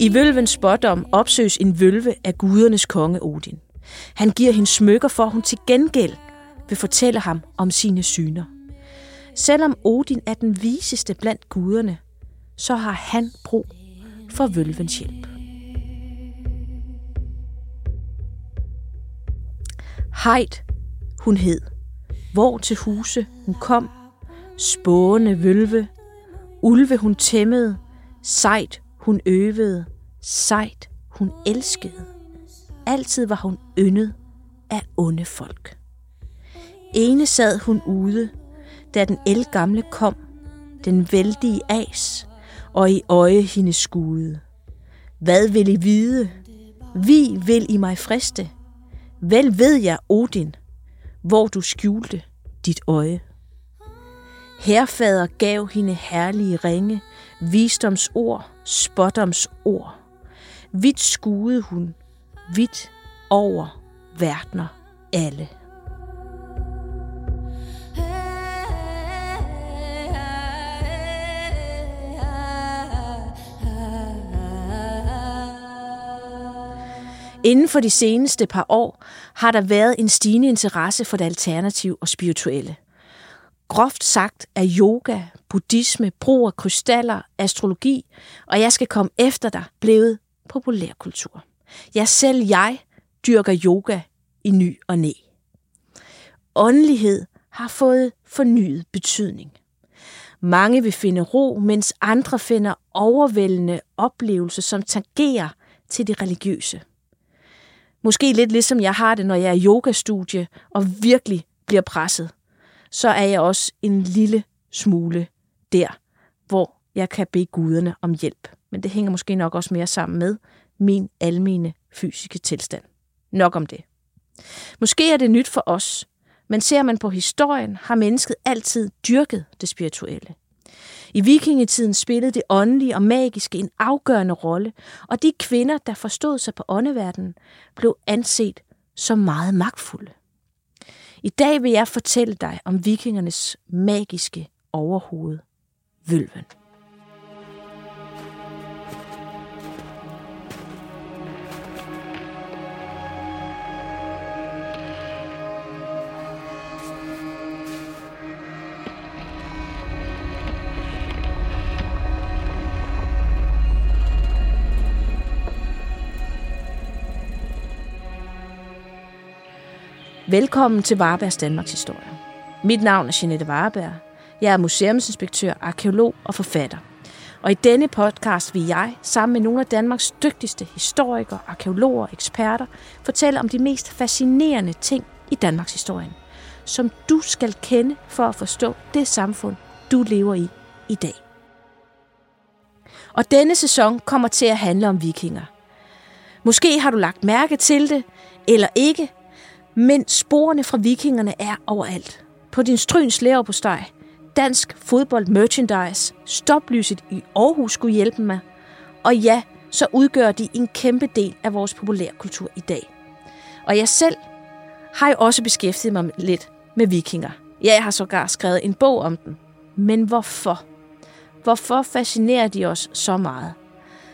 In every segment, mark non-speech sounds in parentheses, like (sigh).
I vølvens spådom opsøges en vølve af gudernes konge Odin. Han giver hende smykker for, hun til gengæld vil fortælle ham om sine syner. Selvom Odin er den viseste blandt guderne, så har han brug for vølvens hjælp. Heid, hun hed. Hvor til huse hun kom. Spående vølve. Ulve hun tæmmede. Sejt hun øvede. Sejt hun elskede. Altid var hun yndet af onde folk. Ene sad hun ude, da den gamle kom, den vældige as, og i øje hende skude. Hvad vil I vide? Vi vil I mig friste. Vel ved jeg, Odin, hvor du skjulte dit øje. Herfader gav hende herlige ringe, visdoms ord, spottoms ord. Vidt skuede hun, vidt over verdener alle. Inden for de seneste par år har der været en stigende interesse for det alternative og spirituelle. Groft sagt er yoga, buddhisme, brug af krystaller, astrologi, og jeg skal komme efter dig, blevet populærkultur. Ja, selv jeg dyrker yoga i ny og næ. Åndelighed har fået fornyet betydning. Mange vil finde ro, mens andre finder overvældende oplevelser, som tangerer til det religiøse. Måske lidt ligesom jeg har det, når jeg er i yogastudie og virkelig bliver presset. Så er jeg også en lille smule der, hvor jeg kan bede guderne om hjælp. Men det hænger måske nok også mere sammen med min almene fysiske tilstand. Nok om det. Måske er det nyt for os, men ser man på historien, har mennesket altid dyrket det spirituelle. I vikingetiden spillede det åndelige og magiske en afgørende rolle, og de kvinder, der forstod sig på åndeverdenen, blev anset som meget magtfulde. I dag vil jeg fortælle dig om vikingernes magiske overhoved, vølven. Velkommen til Varbergs Danmarks Historie. Mit navn er Jeanette Varberg. Jeg er museumsinspektør, arkeolog og forfatter. Og i denne podcast vil jeg, sammen med nogle af Danmarks dygtigste historikere, arkeologer og eksperter, fortælle om de mest fascinerende ting i Danmarks historie, som du skal kende for at forstå det samfund, du lever i i dag. Og denne sæson kommer til at handle om vikinger. Måske har du lagt mærke til det, eller ikke, men sporene fra vikingerne er overalt. På din stryns lærer på steg. Dansk fodbold merchandise. Stoplyset i Aarhus skulle hjælpe mig. Og ja, så udgør de en kæmpe del af vores populærkultur i dag. Og jeg selv har jo også beskæftiget mig lidt med vikinger. Ja, jeg har sågar skrevet en bog om dem. Men hvorfor? Hvorfor fascinerer de os så meget?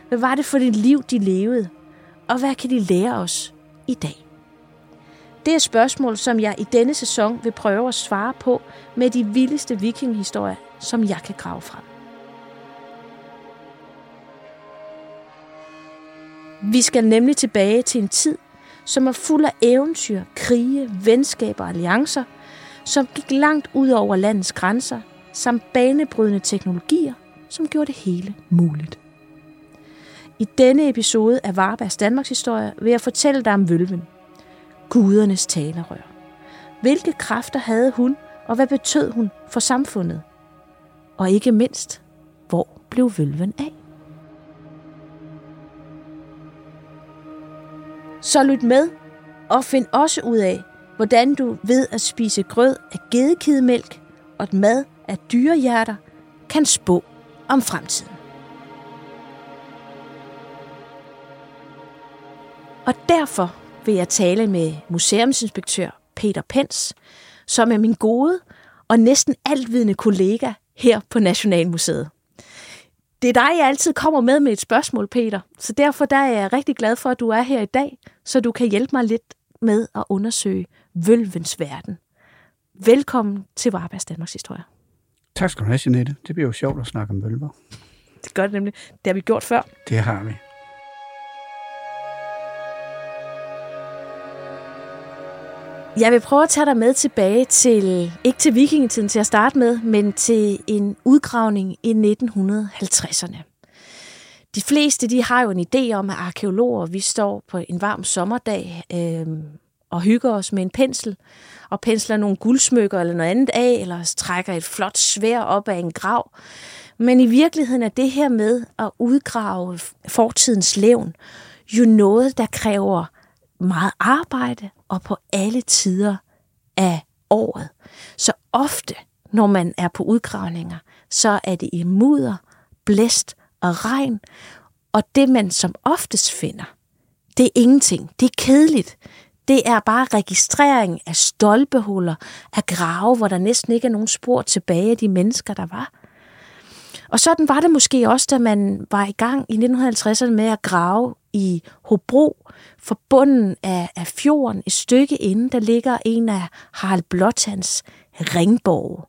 Hvad var det for det liv, de levede? Og hvad kan de lære os i dag? Det er spørgsmål, som jeg i denne sæson vil prøve at svare på med de vildeste vikinghistorier, som jeg kan grave frem. Vi skal nemlig tilbage til en tid, som er fuld af eventyr, krige, venskaber og alliancer, som gik langt ud over landets grænser, samt banebrydende teknologier, som gjorde det hele muligt. I denne episode af Varbergs Danmarks Historie vil jeg fortælle dig om Vølven, gudernes talerør. Hvilke kræfter havde hun, og hvad betød hun for samfundet? Og ikke mindst, hvor blev vølven af? Så lyt med og find også ud af, hvordan du ved at spise grød af gedekidemælk og et mad af dyrehjerter kan spå om fremtiden. Og derfor vil jeg tale med museumsinspektør Peter Pens, som er min gode og næsten altvidende kollega her på Nationalmuseet. Det er dig, jeg altid kommer med med et spørgsmål, Peter. Så derfor der er jeg rigtig glad for, at du er her i dag, så du kan hjælpe mig lidt med at undersøge vølvens verden. Velkommen til Varbergs Danmarks Historie. Tak skal du have, Jeanette. Det bliver jo sjovt at snakke om vølver. Det gør det nemlig. Det har vi gjort før. Det har vi. Jeg vil prøve at tage dig med tilbage til, ikke til vikingetiden til at starte med, men til en udgravning i 1950'erne. De fleste de har jo en idé om, at arkeologer, vi står på en varm sommerdag øh, og hygger os med en pensel, og pensler nogle guldsmykker eller noget andet af, eller trækker et flot svær op af en grav. Men i virkeligheden er det her med at udgrave fortidens levn jo noget, der kræver meget arbejde og på alle tider af året. Så ofte, når man er på udgravninger, så er det i mudder, blæst og regn, og det man som oftest finder, det er ingenting. Det er kedeligt. Det er bare registrering af stolpehuller, af grave, hvor der næsten ikke er nogen spor tilbage af de mennesker, der var. Og sådan var det måske også, da man var i gang i 1950'erne med at grave i Hobro, for bunden af, af fjorden, et stykke inde, der ligger en af Harald Blåtands ringborg.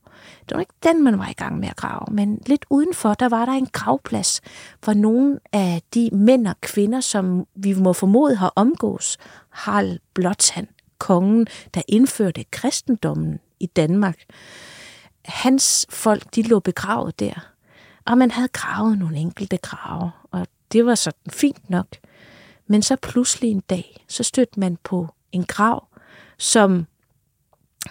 Det var ikke den, man var i gang med at grave, men lidt udenfor, der var der en gravplads for nogle af de mænd og kvinder, som vi må formode har omgås Harald Blåtand, kongen, der indførte kristendommen i Danmark. Hans folk, de lå begravet der, og man havde gravet nogle enkelte grave, og det var sådan fint nok. Men så pludselig en dag, så stødte man på en grav, som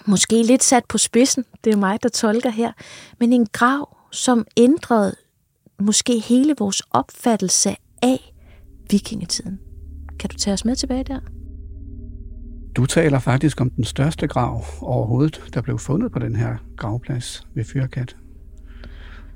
måske lidt sat på spidsen, det er mig, der tolker her, men en grav, som ændrede måske hele vores opfattelse af vikingetiden. Kan du tage os med tilbage der? Du taler faktisk om den største grav overhovedet, der blev fundet på den her gravplads ved Fyrkat.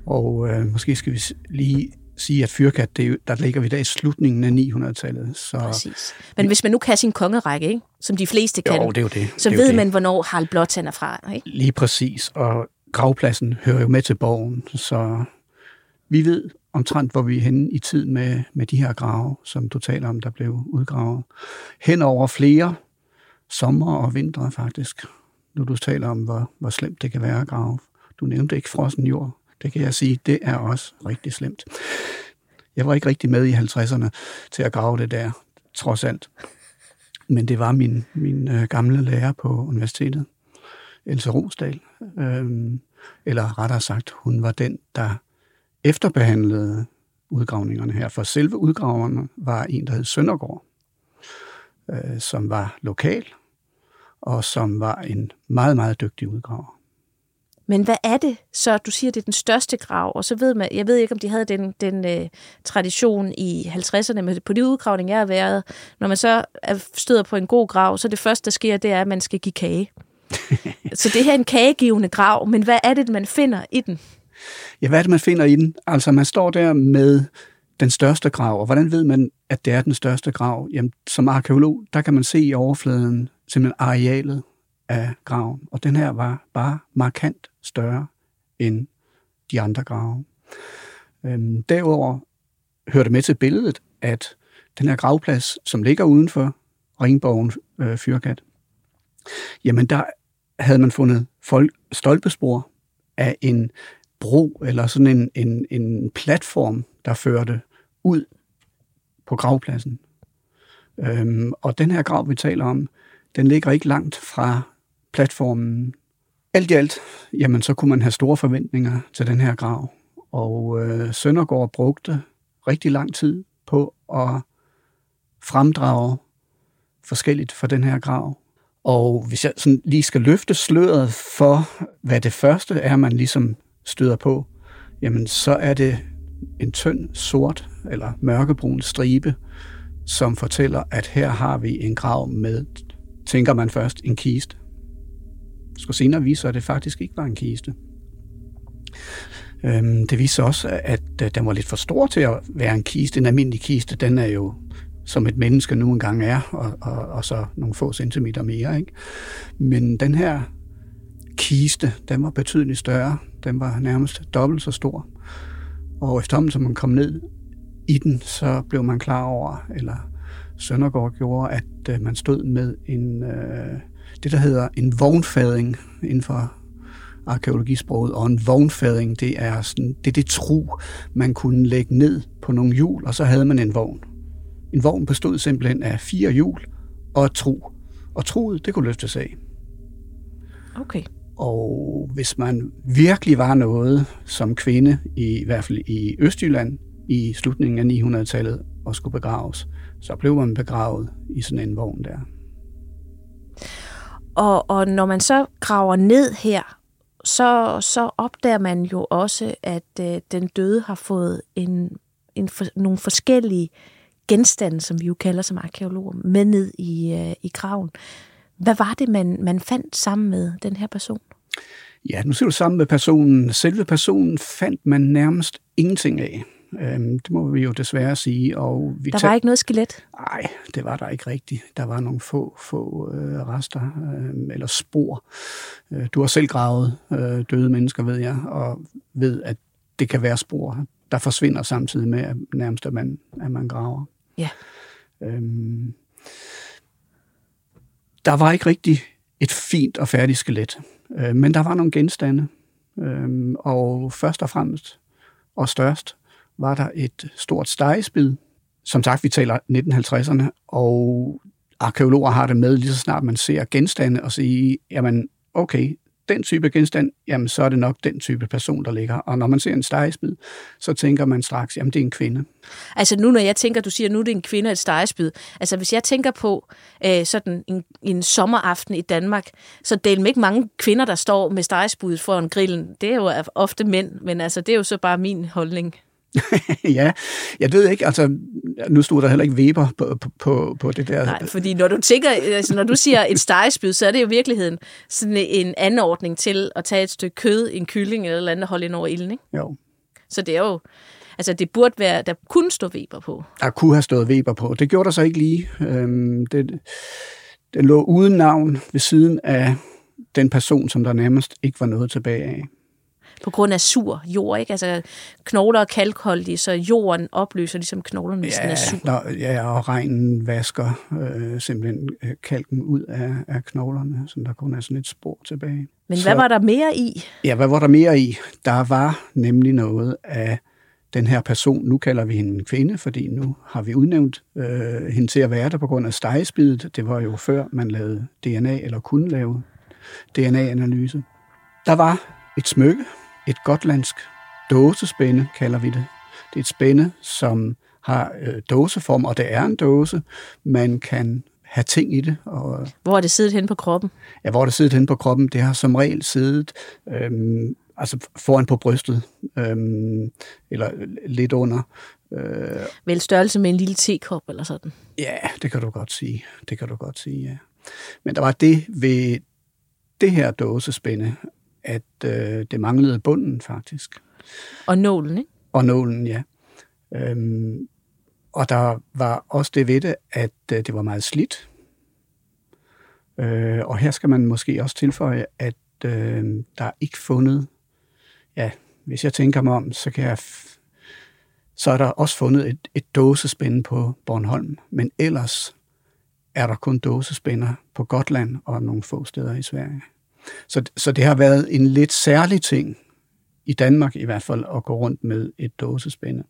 Og øh, måske skal vi lige sige, at Fyrkat, det er, der ligger vi der i slutningen af 900-tallet. Så Præcis. Men hvis man nu kan sin kongerække, ikke? som de fleste kan, jo, det er jo det. så det ved det. man, hvornår Harald Blåtand er fra. Ikke? Lige præcis, og gravpladsen hører jo med til borgen, så vi ved omtrent, hvor vi er henne i tid med, med de her grave, som du taler om, der blev udgravet. Hen over flere sommer og vintre faktisk, når du taler om, hvor, hvor slemt det kan være at grave. Du nævnte ikke frossen jord. Det kan jeg sige, det er også rigtig slemt. Jeg var ikke rigtig med i 50'erne til at grave det der, trods alt. Men det var min, min øh, gamle lærer på universitetet, Else Rosdal. Øhm, eller rettere sagt, hun var den, der efterbehandlede udgravningerne her. For selve udgraverne var en, der hed Søndergaard, øh, som var lokal, og som var en meget, meget dygtig udgraver. Men hvad er det så? Du siger, det er den største grav, og så ved man, jeg ved ikke, om de havde den, den uh, tradition i 50'erne, men på de udgravninger, jeg har været, når man så støder på en god grav, så det første, der sker, det er, at man skal give kage. (laughs) så det her er en kagegivende grav, men hvad er det, man finder i den? Ja, hvad er det, man finder i den? Altså, man står der med den største grav, og hvordan ved man, at det er den største grav? Jamen, som arkeolog, der kan man se i overfladen simpelthen arealet af graven, og den her var bare markant større end de andre grave. Øhm, derudover hører det med til billedet, at den her gravplads, som ligger uden for Ringborgen øh, Fyrkat, jamen der havde man fundet folk, stolpespor af en bro, eller sådan en, en, en platform, der førte ud på gravpladsen. Øhm, og den her grav, vi taler om, den ligger ikke langt fra platformen. Alt i alt, jamen så kunne man have store forventninger til den her grav. Og øh, Søndergaard brugte rigtig lang tid på at fremdrage forskelligt for den her grav. Og hvis jeg sådan lige skal løfte sløret for, hvad det første er, man ligesom støder på, jamen så er det en tynd, sort eller mørkebrun stribe, som fortæller, at her har vi en grav med, tænker man først, en kiste. Skulle senere vise sig, at det faktisk ikke var en kiste. Øhm, det viser også, at øh, den var lidt for stor til at være en kiste. En almindelig kiste, den er jo som et menneske nu engang er, og, og, og så nogle få centimeter mere. Ikke? Men den her kiste, den var betydeligt større. Den var nærmest dobbelt så stor. Og efterhånden, som man kom ned i den, så blev man klar over, eller Søndergaard gjorde, at øh, man stod med en, øh, det, der hedder en vognfading inden for arkeologisproget, og en vognfading, det er, sådan, det, er det tro, man kunne lægge ned på nogle hjul, og så havde man en vogn. En vogn bestod simpelthen af fire hjul og et tro. Og troet, det kunne løftes af. Okay. Og hvis man virkelig var noget som kvinde, i, i hvert fald i Østjylland, i slutningen af 900-tallet og skulle begraves, så blev man begravet i sådan en vogn der. Og, og når man så graver ned her, så, så opdager man jo også, at øh, den døde har fået en, en for, nogle forskellige genstande, som vi jo kalder som arkeologer, med ned i, øh, i graven. Hvad var det, man, man fandt sammen med den her person? Ja, nu ser du sammen med personen. Selve personen fandt man nærmest ingenting af. Øhm, det må vi jo desværre sige. Og vi der var ikke noget skelet? Nej, det var der ikke rigtigt. Der var nogle få, få øh, rester øh, eller spor. Øh, du har selv gravet øh, døde mennesker, ved jeg, og ved, at det kan være spor, der forsvinder samtidig med, at nærmest at man, at man graver. Ja. Øhm, der var ikke rigtig et fint og færdigt skelet, øh, men der var nogle genstande, øh, og først og fremmest og størst var der et stort stegespid. Som sagt, vi taler 1950'erne, og arkeologer har det med lige så snart man ser genstande og sige, jamen okay, den type genstand, jamen så er det nok den type person, der ligger. Og når man ser en stegespid, så tænker man straks, jamen det er en kvinde. Altså nu når jeg tænker, du siger, nu det er en kvinde et stegespid. Altså hvis jeg tænker på øh, sådan en, en sommeraften i Danmark, så det er ikke mange kvinder, der står med stegespuddet foran grillen. Det er jo ofte mænd, men altså det er jo så bare min holdning. (laughs) ja, jeg ved ikke, altså, nu stod der heller ikke Weber på, på, på det der. Nej, fordi når du tænker, altså, når du siger et stegespyd, så er det jo i virkeligheden sådan en anordning til at tage et stykke kød, en kylling eller andet og holde ind over ilden, ikke? Jo. Så det er jo, altså det burde være, der kunne stå Weber på. Der kunne have stået Weber på. Det gjorde der så ikke lige. Øhm, det, det lå uden navn ved siden af den person, som der nærmest ikke var noget tilbage af på grund af sur jord, ikke? Altså knogler og kalkholdige, så jorden opløser ligesom knoglerne, hvis ja, den er sur. Når, ja, og regnen vasker øh, simpelthen øh, kalken ud af, af knoglerne, så der kun er sådan et spor tilbage. Men så, hvad var der mere i? Ja, hvad var der mere i? Der var nemlig noget af den her person, nu kalder vi hende en kvinde, fordi nu har vi udnævnt øh, hende til at være der på grund af stegespidet. Det var jo før man lavede DNA, eller kunne lave DNA-analyse. Der var et smykke, et gotlandsk dåsespænde, kalder vi det. Det er et spænde, som har øh, dåseform, og det er en dåse. Man kan have ting i det. Og, hvor er det siddet hen på kroppen? Ja, hvor er det siddet hen på kroppen? Det har som regel siddet øhm, altså foran på brystet, øhm, eller lidt under. Øh, Vel størrelse med en lille tekop eller sådan? Ja, det kan du godt sige. Det kan du godt sige, ja. Men der var det ved det her dåsespænde, at øh, det manglede bunden faktisk. Og nålen, ikke? Og nålen, ja. Øhm, og der var også det ved det, at øh, det var meget slidt. Øh, og her skal man måske også tilføje, at øh, der er ikke fundet, ja, hvis jeg tænker mig om, så kan jeg så er der også fundet et, et dåsespænde på Bornholm, men ellers er der kun dåsespænder på Gotland og nogle få steder i Sverige. Så, så det har været en lidt særlig ting, i Danmark i hvert fald, at gå rundt med et dåsespænde.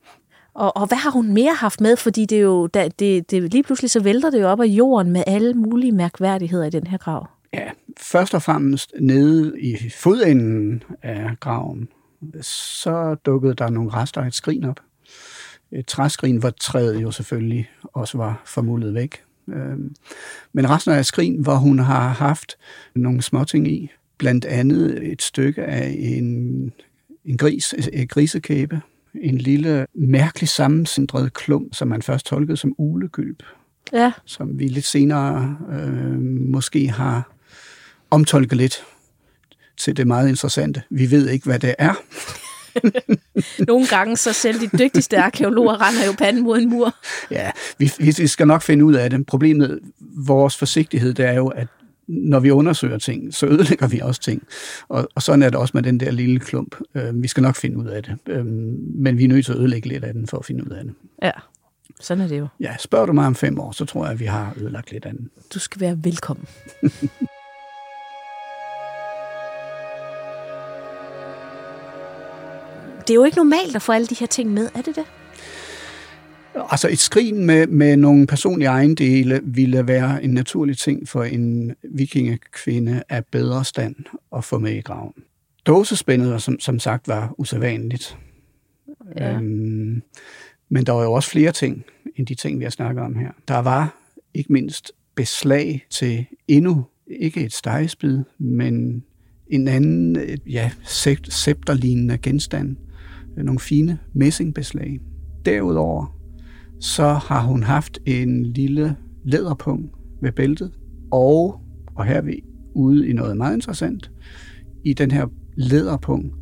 Og, og hvad har hun mere haft med? Fordi det er jo, det, det, det, lige pludselig så vælter det jo op af jorden med alle mulige mærkværdigheder i den her grav. Ja, først og fremmest nede i fodenden af graven, så dukkede der nogle rester af et skrin op. Et træskrin, hvor træet jo selvfølgelig også var formuldet væk. Øhm, men resten af skrin, hvor hun har haft nogle småting i, blandt andet et stykke af en, en gris, en grisekæbe, en lille mærkelig sammensindret klum, som man først tolkede som ulegylp, ja. som vi lidt senere øh, måske har omtolket lidt til det meget interessante. Vi ved ikke, hvad det er. (laughs) Nogle gange så selv de dygtigste arkeologer render jo panden mod en mur. Ja, vi, vi skal nok finde ud af det. Problemet, vores forsigtighed, det er jo, at når vi undersøger ting, så ødelægger vi også ting. Og, og sådan er det også med den der lille klump. Øh, vi skal nok finde ud af det. Øh, men vi er nødt til at ødelægge lidt af den for at finde ud af det. Ja, sådan er det jo. Ja, spørger du mig om fem år, så tror jeg, at vi har ødelagt lidt af den. Du skal være velkommen. (laughs) det er jo ikke normalt at få alle de her ting med, er det det? Altså et skrin med, med nogle personlige ejendele ville være en naturlig ting for en vikingekvinde af bedre stand at få med i graven. Dåsespændet, som, som sagt, var usædvanligt. Ja. Øhm, men der var jo også flere ting, end de ting, vi har snakket om her. Der var ikke mindst beslag til endnu ikke et stegespid, men en anden ja, scepterlignende genstand. Nogle fine messingbeslag. Derudover så har hun haft en lille læderpung ved bæltet, og, og her er vi ude i noget meget interessant, i den her læderpung,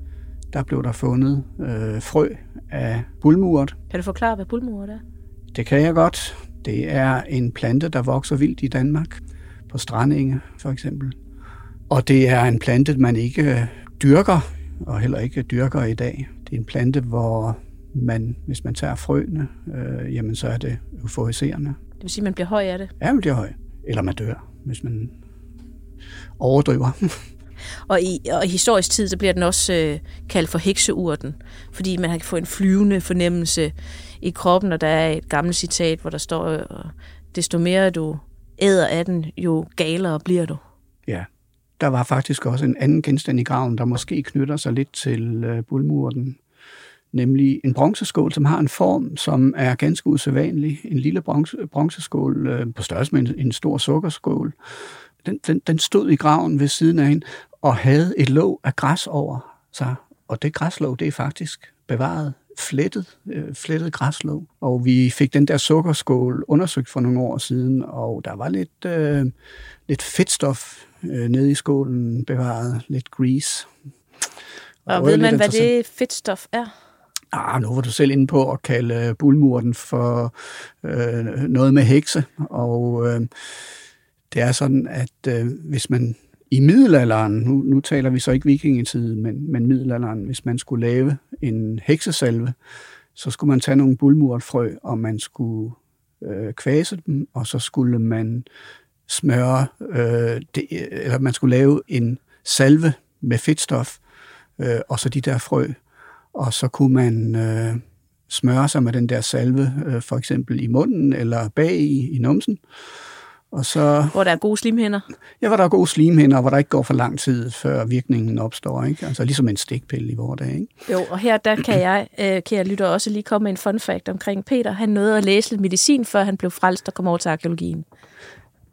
der blev der fundet øh, frø af bulmuret. Kan du forklare, hvad bulmuret er? Det kan jeg godt. Det er en plante, der vokser vildt i Danmark, på strandinge for eksempel. Og det er en plante, man ikke dyrker, og heller ikke dyrker i dag. En plante, hvor man, hvis man tager frøene, øh, jamen så er det euforiserende. Det vil sige, at man bliver høj af det? Ja, man bliver høj. Eller man dør, hvis man overdriver. (laughs) Og i, og i historisk tid, så bliver den også øh, kaldt for hekseurten, fordi man kan få en flyvende fornemmelse i kroppen, og der er et gammelt citat, hvor der står, øh, desto mere du æder af den, jo galere bliver du. Ja, der var faktisk også en anden genstand i graven, der måske knytter sig lidt til øh, bulmurten nemlig en bronzeskål, som har en form, som er ganske usædvanlig. En lille bronze, bronzeskål øh, på størrelse med en, en stor sukkerskål. Den, den, den stod i graven ved siden af hende og havde et låg af græs over sig. Og det græslåg, det er faktisk bevaret flettet, øh, flettet græslåg. Og vi fik den der sukkerskål undersøgt for nogle år siden, og der var lidt, øh, lidt fedtstof øh, nede i skålen bevaret, lidt grease. Og, og ved man, hvad det fedtstof er? Ah, nu var du selv inde på at kalde øh, bulmurten for øh, noget med hekse, og øh, det er sådan, at øh, hvis man i middelalderen, nu, nu taler vi så ikke vikingetid, men, men middelalderen, hvis man skulle lave en heksesalve, så skulle man tage nogle bulmurtfrø, og man skulle øh, kvæse dem, og så skulle man smøre, øh, det, eller man skulle lave en salve med fedtstof, øh, og så de der frø, og så kunne man øh, smøre sig med den der salve, øh, for eksempel i munden eller bag i, i numsen. Og så, hvor der er gode slimhinder? Ja, hvor der er gode slimhinder, hvor der ikke går for lang tid, før virkningen opstår. Ikke? Altså ligesom en stikpille i vores dag. Ikke? Jo, og her der kan jeg, øh, kan jeg lytte også lige komme med en fun fact omkring Peter. Han nåede at læse lidt medicin, før han blev frelst og kom over til arkeologien.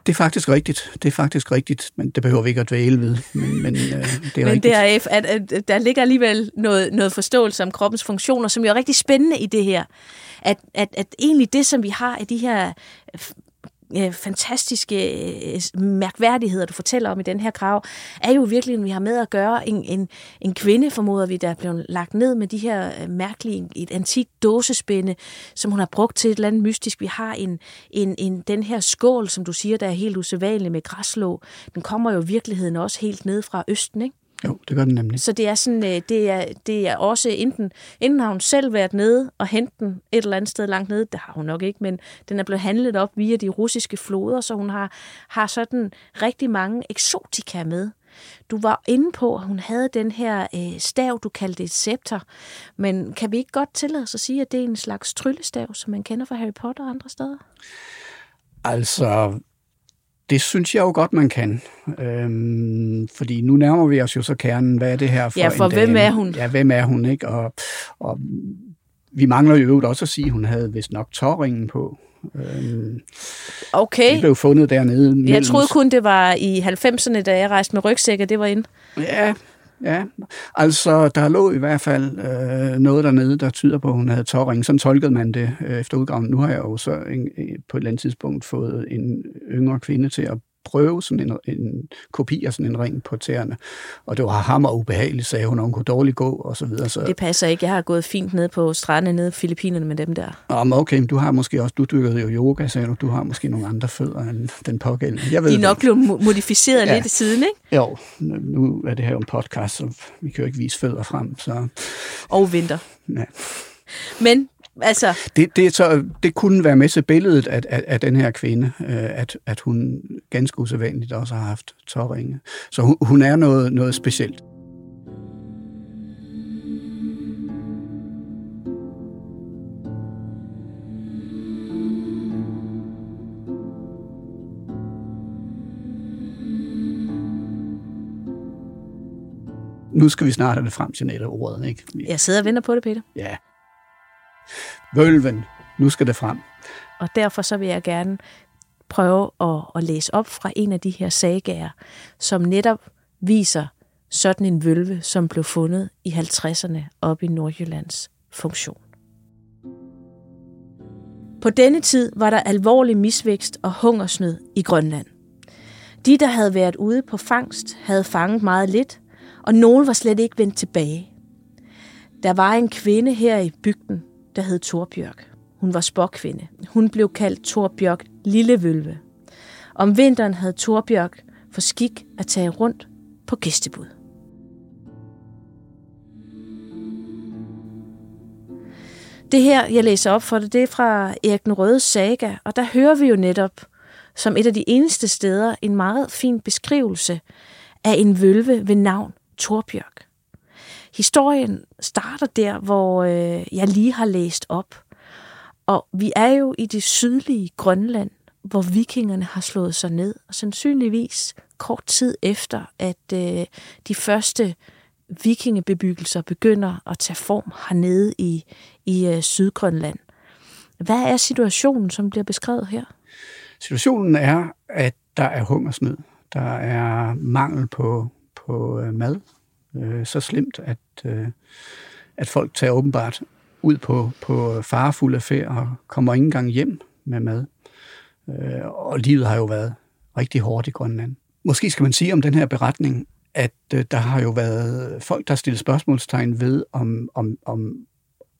Det er faktisk rigtigt. Det er faktisk rigtigt, men det behøver vi ikke at dvæle ved. Men, men, øh, det er men rigtigt. er, at, at, der ligger alligevel noget, noget forståelse om kroppens funktioner, som jo er rigtig spændende i det her. At, at, at egentlig det, som vi har i de her øh, fantastiske øh, mærkværdigheder, du fortæller om i den her grav, er jo virkelig, at vi har med at gøre en, en, en kvinde, formoder vi, der er blevet lagt ned med de her øh, mærkelige, et antikt dåsespænde, som hun har brugt til et eller andet mystisk. Vi har en, en, en, den her skål, som du siger, der er helt usædvanlig med græslå. Den kommer jo i virkeligheden også helt ned fra Østen, ikke? Jo, det gør den nemlig. Så det er sådan, øh, det er, det er også enten, enten har hun selv været nede og hentet den et eller andet sted langt nede, det har hun nok ikke, men den er blevet handlet op via de russiske floder, så hun har, har sådan rigtig mange eksotika med. Du var inde på, at hun havde den her øh, stav, du kaldte et scepter, men kan vi ikke godt tillade os at sige, at det er en slags tryllestav, som man kender fra Harry Potter og andre steder? Altså, det synes jeg jo godt, man kan. Øhm, fordi nu nærmer vi os jo så kernen. Hvad er det her for Ja, for en hvem dame? er hun? Ja, hvem er hun, ikke? Og, og vi mangler jo også at sige, at hun havde vist nok tårringen på. Øhm, okay. Det blev fundet dernede. Jeg troede kun, det var i 90'erne, da jeg rejste med rygsækker, det var ind. Ja, Ja, altså der lå i hvert fald øh, noget dernede, der tyder på, at hun havde tåring. Sådan tolkede man det øh, efter udgraven. Nu har jeg jo så en, på et eller andet tidspunkt fået en yngre kvinde til at prøve sådan en, en kopi af sådan en ring på tæerne. Og det var hammer ubehageligt, sagde hun, og hun kunne dårligt gå og så videre. Så... Det passer ikke. Jeg har gået fint ned på stranden nede i Filippinerne med dem der. Om okay, men du har måske også, du dykkede jo yoga, sagde du, du har måske nogle andre fødder end den pågældende. Jeg ved De er nok blevet modificeret ja. lidt i siden, ikke? Jo, nu er det her jo en podcast, så vi kan jo ikke vise fødder frem. Så... Og vinter. Ja. Men Altså. Det, det, så, det kunne være med til billedet af, af, af den her kvinde, øh, at, at hun ganske usædvanligt også har haft tårringe. Så hun, hun er noget, noget specielt. nu skal vi snart have det frem til netop ordet, ikke? Jeg sidder og venter på det, Peter. Ja, Vølven, nu skal det frem. Og derfor så vil jeg gerne prøve at, at læse op fra en af de her sagager, som netop viser sådan en vølve, som blev fundet i 50'erne op i Nordjyllands funktion. På denne tid var der alvorlig misvækst og hungersnød i Grønland. De, der havde været ude på fangst, havde fanget meget lidt, og nogen var slet ikke vendt tilbage. Der var en kvinde her i bygden, der hed Torbjørk. Hun var spåkvinde. Hun blev kaldt Torbjørk Lillevølve. Om vinteren havde Torbjørk for skik at tage rundt på gæstebud. Det her, jeg læser op for det, det er fra Erik den Røde saga, og der hører vi jo netop, som et af de eneste steder, en meget fin beskrivelse af en vølve ved navn Torbjørk. Historien starter der, hvor øh, jeg lige har læst op. Og vi er jo i det sydlige Grønland, hvor vikingerne har slået sig ned, og sandsynligvis kort tid efter, at øh, de første vikingebebyggelser begynder at tage form hernede i, i øh, Sydgrønland. Hvad er situationen, som bliver beskrevet her? Situationen er, at der er hungersnød. Der er mangel på, på øh, mad øh, så slemt, at, øh, at folk tager åbenbart ud på, på farefulde affærer og kommer ikke engang hjem med mad. Øh, og livet har jo været rigtig hårdt i Grønland. Måske skal man sige om den her beretning, at øh, der har jo været folk, der har stillet spørgsmålstegn ved, om, om, om,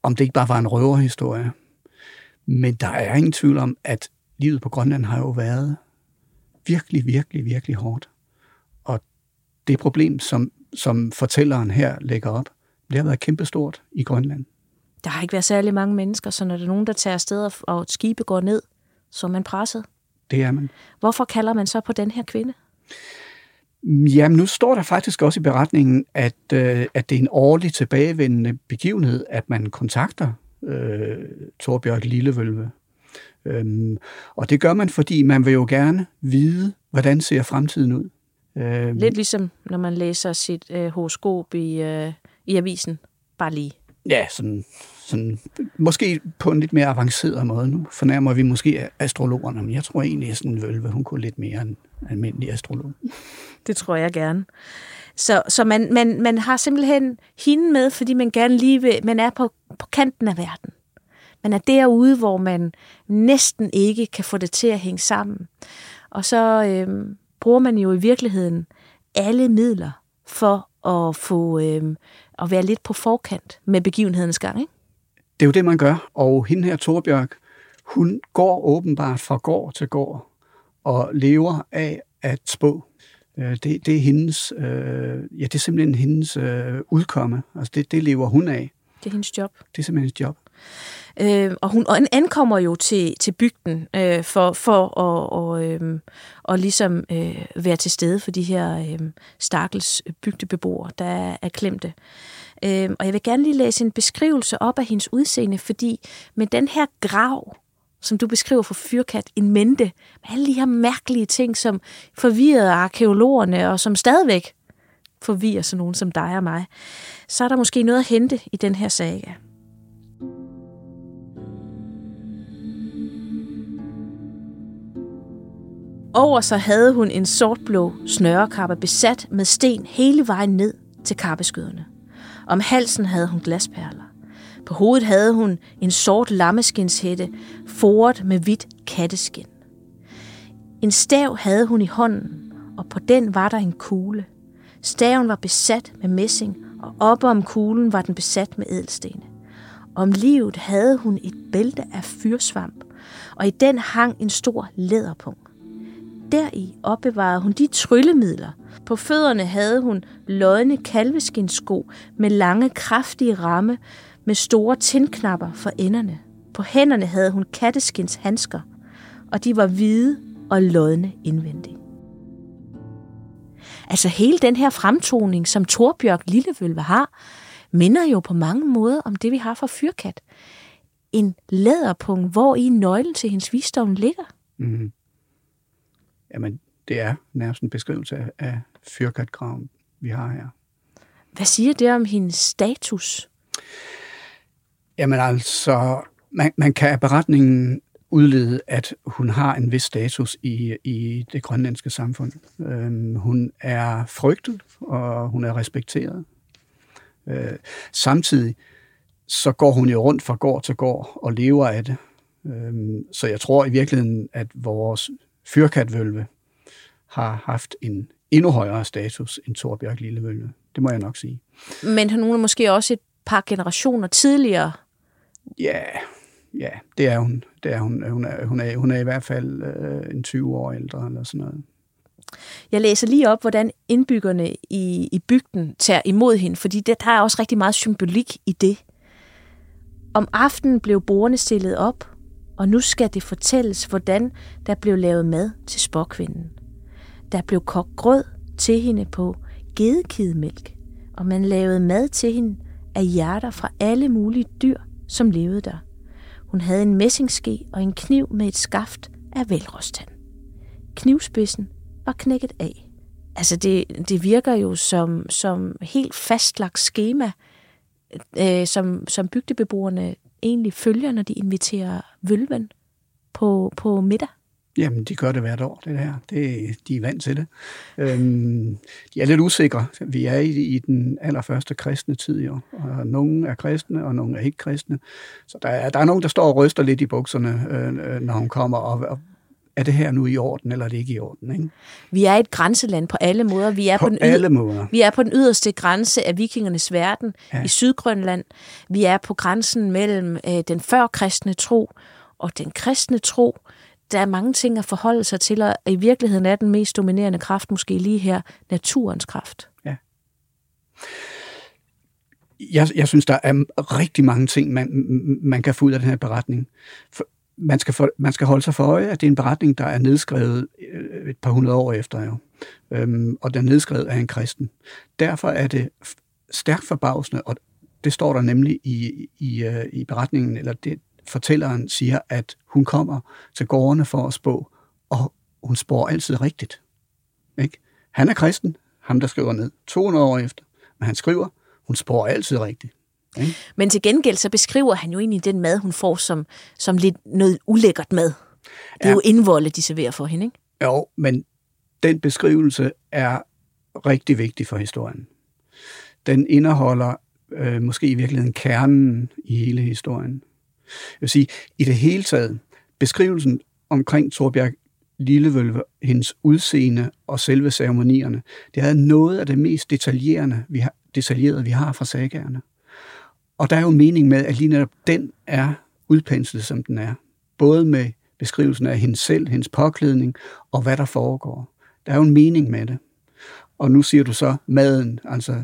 om det ikke bare var en røverhistorie. Men der er ingen tvivl om, at livet på Grønland har jo været virkelig, virkelig, virkelig hårdt. Og det problem, som som fortælleren her lægger op, det har været kæmpestort i Grønland. Der har ikke været særlig mange mennesker, så når der er nogen, der tager afsted og skibe går ned, så er man presset. Det er man. Hvorfor kalder man så på den her kvinde? Jamen, nu står der faktisk også i beretningen, at, øh, at det er en årlig tilbagevendende begivenhed, at man kontakter øh, Torbjørn Lillevølve. Øhm, og det gør man, fordi man vil jo gerne vide, hvordan ser fremtiden ud. Øh, Lidt ligesom, når man læser sit øh, horoskop i, øh, i avisen. Bare lige. Ja, sådan, sådan, måske på en lidt mere avanceret måde. Nu fornærmer vi måske astrologerne, men jeg tror egentlig, at sådan en vølve, hun kunne lidt mere end almindelig astrolog. Det tror jeg gerne. Så, så man, man, man har simpelthen hende med, fordi man gerne lige vil, man er på, på kanten af verden. Man er derude, hvor man næsten ikke kan få det til at hænge sammen. Og så, øh, bruger man jo i virkeligheden alle midler for at få øh, at være lidt på forkant med begivenhedens gang. Ikke? Det er jo det, man gør. Og hende her, Torbjørk, hun går åbenbart fra gård til gård og lever af at spå. Øh, det, det er hendes, øh, ja, det er simpelthen hendes øh, udkomme. Altså det, det lever hun af. Det er hendes job. Det er simpelthen hendes job. Øh, og hun ankommer jo til, til bygden øh, for, for at og, øh, og ligesom øh, være til stede for de her øh, stakkels bygdebeboere, der er klemte. Øh, og jeg vil gerne lige læse en beskrivelse op af hendes udseende, fordi med den her grav, som du beskriver for Fyrkat, en mente, med alle de her mærkelige ting, som forvirrede arkeologerne, og som stadigvæk forvirrer sådan nogen som dig og mig, så er der måske noget at hente i den her saga. Over sig havde hun en sortblå snørekappe besat med sten hele vejen ned til kappeskyderne. Om halsen havde hun glasperler. På hovedet havde hun en sort lammeskinshætte, foret med hvidt katteskin. En stav havde hun i hånden, og på den var der en kugle. Staven var besat med messing, og oppe om kuglen var den besat med ædelstene. Om livet havde hun et bælte af fyrsvamp, og i den hang en stor læderpung. Deri opbevarede hun de tryllemidler. På fødderne havde hun lodne kalveskinsko med lange, kraftige ramme med store tindknapper for enderne. På hænderne havde hun katteskins handsker, og de var hvide og lodne indvendigt. Altså hele den her fremtoning, som Torbjørk Lillevølve har, minder jo på mange måder om det, vi har fra Fyrkat. En læderpunkt, hvor i nøglen til hendes visdom ligger. Mm. Jamen, det er nærmest en beskrivelse af, fyrkatgraven, vi har her. Hvad siger det om hendes status? Jamen altså, man, man kan af beretningen udlede, at hun har en vis status i, i det grønlandske samfund. Øhm, hun er frygtet, og hun er respekteret. Øh, samtidig så går hun jo rundt fra gård til gård og lever af det. Øhm, så jeg tror i virkeligheden, at vores fyrkatvølve har haft en endnu højere status end Torbjørk Lillevølve. Det må jeg nok sige. Men hun er måske også et par generationer tidligere. Ja, ja, det er hun. Det er hun. Hun er, hun er, hun er i hvert fald øh, en 20 år ældre eller sådan noget. Jeg læser lige op, hvordan indbyggerne i, i bygden tager imod hende, fordi det, der er også rigtig meget symbolik i det. Om aftenen blev bordene stillet op, og nu skal det fortælles, hvordan der blev lavet mad til spokvinden. Der blev kogt grød til hende på gedekidemælk, og man lavede mad til hende af hjerter fra alle mulige dyr, som levede der. Hun havde en messingske og en kniv med et skaft af velrostand. Knivspidsen var knækket af. Altså det, det virker jo som, som helt fastlagt schema, øh, som, som bygdebeboerne egentlig følger, når de inviterer vølven på, på middag. Jamen, de gør det hvert år, det her. Det, de er vant til det. Øhm, de er lidt usikre. Vi er i, i den allerførste kristne tid, jo. Og nogle er kristne, og nogle er ikke kristne. Så der er, der er nogen, der står og ryster lidt i bukserne, øh, øh når hun kommer, og, og er det her nu i orden, eller er det ikke i orden? Ikke? Vi er et grænseland på alle måder. Vi er på, på, den alle måder. Vi er på den yderste grænse af vikingernes verden ja. i Sydgrønland. Vi er på grænsen mellem øh, den førkristne tro og den kristne tro. Der er mange ting at forholde sig til, og i virkeligheden er den mest dominerende kraft måske lige her naturens kraft. Ja. Jeg, jeg synes, der er rigtig mange ting, man, man kan få ud af den her beretning. For, man skal, for, man skal holde sig for øje, at det er en beretning, der er nedskrevet øh, et par hundrede år efter, jo. Øhm, og den er nedskrevet af en kristen. Derfor er det stærkt forbavsende, og det står der nemlig i, i, øh, i beretningen, eller det, fortælleren siger, at hun kommer til gårdene for at spå, og hun spår altid rigtigt. Ikke? Han er kristen, ham der skriver ned, 200 år efter, men han skriver, hun spår altid rigtigt. Ikke? Men til gengæld så beskriver han jo egentlig den mad, hun får som, som lidt noget ulækkert mad. Det er ja. jo indvolde, de serverer for hende, ikke? Jo, men den beskrivelse er rigtig vigtig for historien. Den indeholder øh, måske i virkeligheden kernen i hele historien. Jeg vil sige, i det hele taget, beskrivelsen omkring Torbjerg Lillevølve, hendes udseende og selve ceremonierne, det er noget af det mest detaljerede, vi har, detaljerede, vi har fra sagerne. Og der er jo mening med, at lige netop den er udpenslet, som den er. Både med beskrivelsen af hende selv, hendes påklædning og hvad der foregår. Der er jo en mening med det. Og nu siger du så maden, altså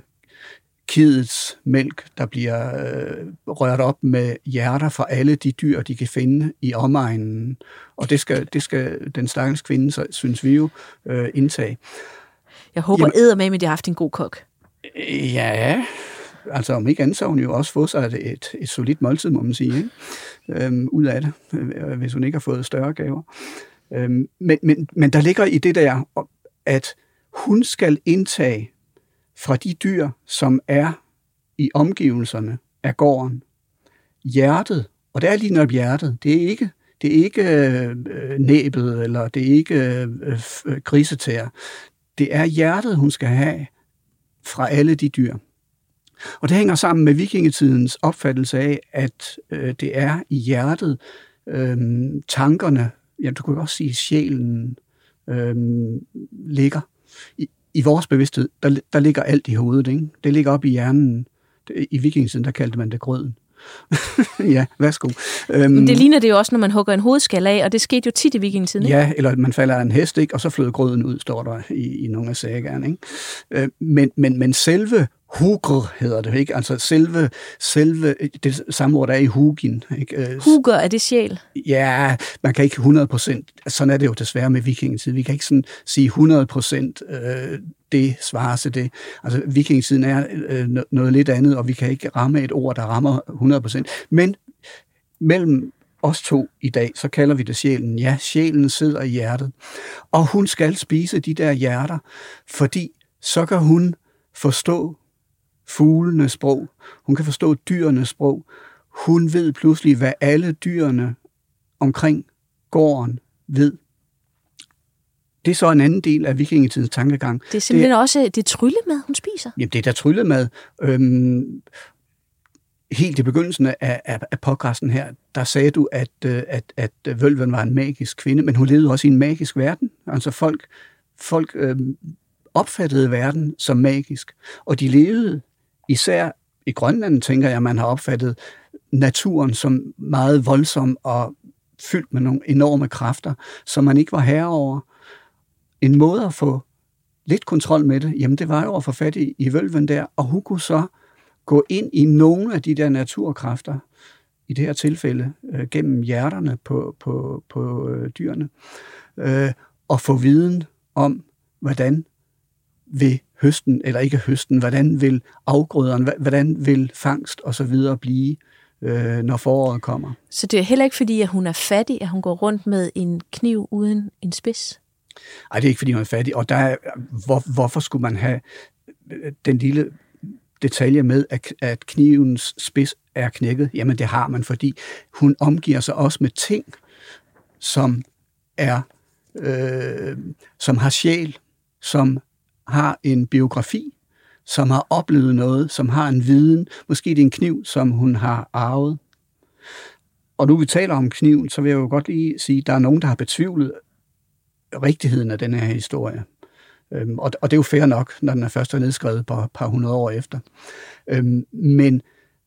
kidets mælk, der bliver øh, rørt op med hjerter fra alle de dyr, de kan finde i omegnen. Og det skal, det skal den stakkels kvinde, så, synes vi jo, øh, indtage. Jeg håber æder med, at de har haft en god kok. Ja, altså om ikke andet, så hun jo også fået sig et, et, et solidt måltid, må man sige, ikke? Øhm, ud af det, øh, hvis hun ikke har fået større gaver. Øhm, men, men, men der ligger i det der, at hun skal indtage fra de dyr, som er i omgivelserne af gården, hjertet, og det er lige nok hjertet, det er ikke det er ikke øh, næbet, eller det er ikke øh, øh. Det er hjertet, hun skal have fra alle de dyr. Og det hænger sammen med vikingetidens opfattelse af, at øh, det er i hjertet, øh, tankerne, ja, du kan også sige sjælen, øhm, ligger. I, I vores bevidsthed, der, der ligger alt i hovedet. Ikke? Det ligger op i hjernen. I vikingetiden, der kaldte man det grøden. (laughs) ja, værsgo. Øhm, det ligner det jo også, når man hugger en hovedskal af, og det skete jo tit i vikingetiden. Ikke? Ja, eller man falder af en hest, ikke? og så flød grøden ud, står der i, i nogle af sagerne. Ikke? Øh, men, men, men selve Hugr hedder det, ikke? Altså selve, selve det samme ord, der er i hugin. Ikke? Øh, Huger, er det sjæl? Ja, man kan ikke 100 procent, sådan er det jo desværre med vikingetid. Vi kan ikke sådan sige 100 procent, øh, det svarer til det. Altså vikingetiden er øh, noget lidt andet, og vi kan ikke ramme et ord, der rammer 100 procent. Men mellem os to i dag, så kalder vi det sjælen. Ja, sjælen sidder i hjertet. Og hun skal spise de der hjerter, fordi så kan hun forstå fuglenes sprog. Hun kan forstå dyrenes sprog. Hun ved pludselig, hvad alle dyrene omkring gården ved. Det er så en anden del af vikingetidens tankegang. Det er simpelthen det, også det tryllemad, hun spiser? Jamen, det er da tryllemad. Øhm, helt i begyndelsen af, af, af podcasten her, der sagde du, at, øh, at, at Vølven var en magisk kvinde, men hun levede også i en magisk verden. Altså folk, folk øhm, opfattede verden som magisk, og de levede især i Grønland, tænker jeg, man har opfattet naturen som meget voldsom og fyldt med nogle enorme kræfter, som man ikke var herre. En måde at få lidt kontrol med det, jamen det var jo at få fat i, i vølven der, og hun kunne så gå ind i nogle af de der naturkræfter, i det her tilfælde øh, gennem hjerterne på, på, på øh, dyrene, øh, og få viden om, hvordan vil høsten, eller ikke høsten, hvordan vil afgrøderen, hvordan vil fangst og så videre blive, øh, når foråret kommer. Så det er heller ikke fordi, at hun er fattig, at hun går rundt med en kniv uden en spids? Nej, det er ikke fordi, hun er fattig. Og der er, hvor, hvorfor skulle man have øh, den lille detalje med, at, at knivens spids er knækket? Jamen, det har man, fordi hun omgiver sig også med ting, som er øh, som har sjæl, som har en biografi, som har oplevet noget, som har en viden. Måske det er en kniv, som hun har arvet. Og nu vi taler om kniven, så vil jeg jo godt lige sige, at der er nogen, der har betvivlet rigtigheden af den her historie. Øhm, og, og det er jo fair nok, når den er først er nedskrevet på et par hundrede år efter. Øhm, men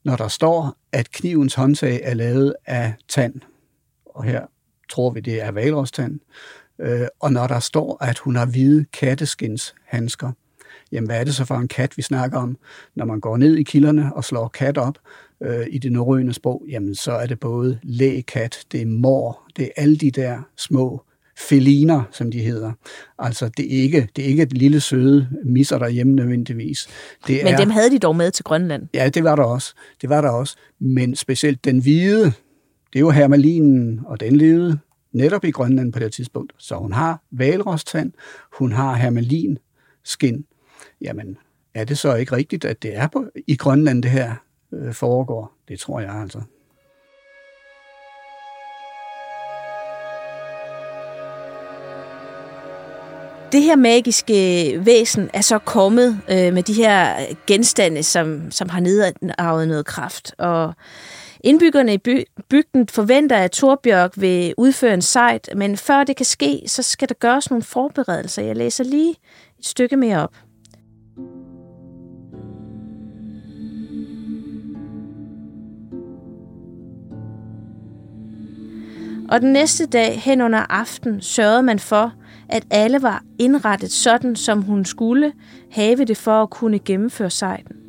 når der står, at knivens håndtag er lavet af tand, og her tror vi, det er valrostand, Øh, og når der står, at hun har hvide katteskins handsker, jamen hvad er det så for en kat, vi snakker om? Når man går ned i kilderne og slår kat op øh, i det norrøne sprog, jamen så er det både lægkat, det er mor, det er alle de der små feliner, som de hedder. Altså, det er ikke, det er ikke et lille søde misser derhjemme nødvendigvis. Det men er, dem havde de dog med til Grønland. Ja, det var der også. Det var der også. Men specielt den hvide, det er jo hermalinen, og den levede netop i Grønland på det tidspunkt. Så hun har valrostand, hun har hermelin, skin. Jamen, er det så ikke rigtigt, at det er på, i Grønland, det her øh, foregår? Det tror jeg altså. Det her magiske væsen er så kommet øh, med de her genstande, som, som har nedarvet noget kraft. Og Indbyggerne i by- bygden forventer, at Torbjørk vil udføre en sejt, men før det kan ske, så skal der gøres nogle forberedelser. Jeg læser lige et stykke mere op. Og den næste dag hen under aften sørgede man for, at alle var indrettet sådan, som hun skulle have det for at kunne gennemføre sejten.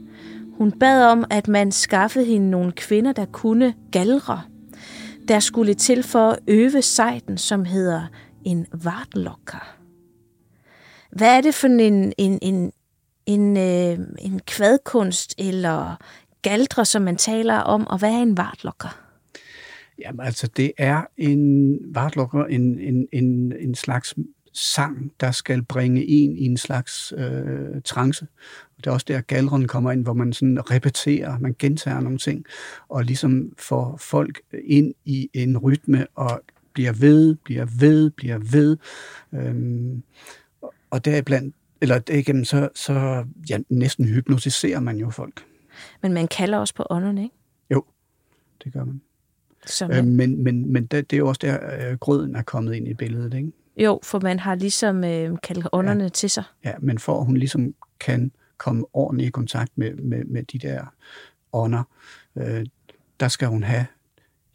Hun bad om, at man skaffede hende nogle kvinder, der kunne galre. Der skulle til for at øve sejten, som hedder en vartlokker. Hvad er det for en, en, en, en, øh, en kvadkunst eller galdre, som man taler om, og hvad er en vartlokker? Jamen altså, det er en vartlokker, en, en, en, en slags sang, der skal bringe en i en slags øh, trance. Det er også der, galderen kommer ind, hvor man sådan repeterer, man gentager nogle ting, og ligesom får folk ind i en rytme, og bliver ved, bliver ved, bliver ved. Øhm, og deriblandt, eller derigennem, så, så ja, næsten hypnotiserer man jo folk. Men man kalder også på ånderne, ikke? Jo, det gør man. Som, øh, men men, men det, det er jo også der, øh, grøden er kommet ind i billedet, ikke? Jo, for man har ligesom øh, kaldt ånderne ja. til sig. Ja, men for at hun ligesom kan komme ordentligt i kontakt med, med, med de der ånder, øh, der skal hun have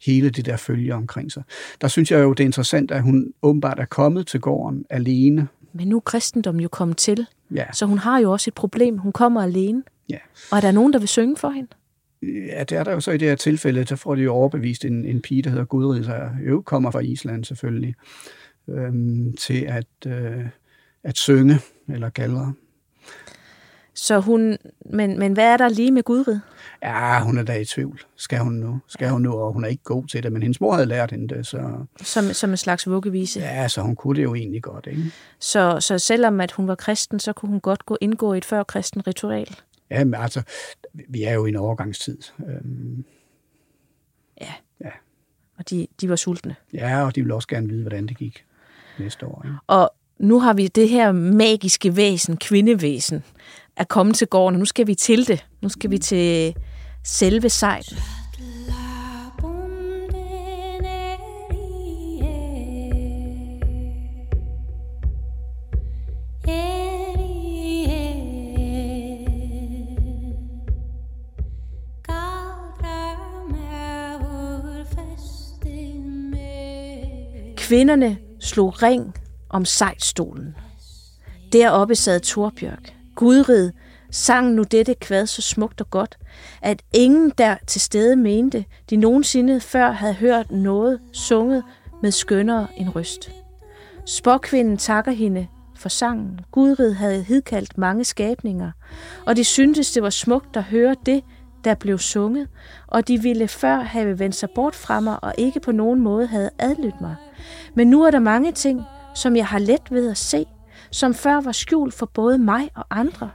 hele det der følge omkring sig. Der synes jeg jo, det er interessant, at hun åbenbart er kommet til gården alene. Men nu er kristendommen jo kommet til, Ja, så hun har jo også et problem. Hun kommer alene. ja. Og er der nogen, der vil synge for hende? Ja, det er der jo så i det her tilfælde, så får de jo overbevist en, en pige, der hedder Gudrid, der jo kommer fra Island selvfølgelig, øhm, til at, øh, at synge eller galdre. Så hun, men, men hvad er der lige med Gudrid? Ja, hun er da i tvivl. Skal hun nu? Skal hun nu? Og hun er ikke god til det, men hendes mor havde lært hende det, så, Som, som en slags vuggevise. ja, så hun kunne det jo egentlig godt, ikke? Så, så selvom at hun var kristen, så kunne hun godt gå indgå i et før-kristen ritual. Ja, men altså, vi er jo i en overgangstid. Øhm, Og de, de var sultne. ja, og de vil også gerne vide, hvordan det gik næste år. Ikke? Og nu har vi det her magiske væsen, kvindevæsen, er kommet til gården, og nu skal vi til det. Nu skal vi til selve sejt. Kvinderne slog ring om sejtstolen. Deroppe sad Torbjørk. Gudrid sang nu dette kvad så smukt og godt, at ingen der til stede mente, de nogensinde før havde hørt noget sunget med skønnere en røst. Spåkvinden takker hende for sangen. Gudrid havde hidkaldt mange skabninger, og de syntes, det var smukt at høre det, der blev sunget, og de ville før have vendt sig bort fra mig og ikke på nogen måde havde adlydt mig. Men nu er der mange ting, som jeg har let ved at se, som før var skjult for både mig og andre.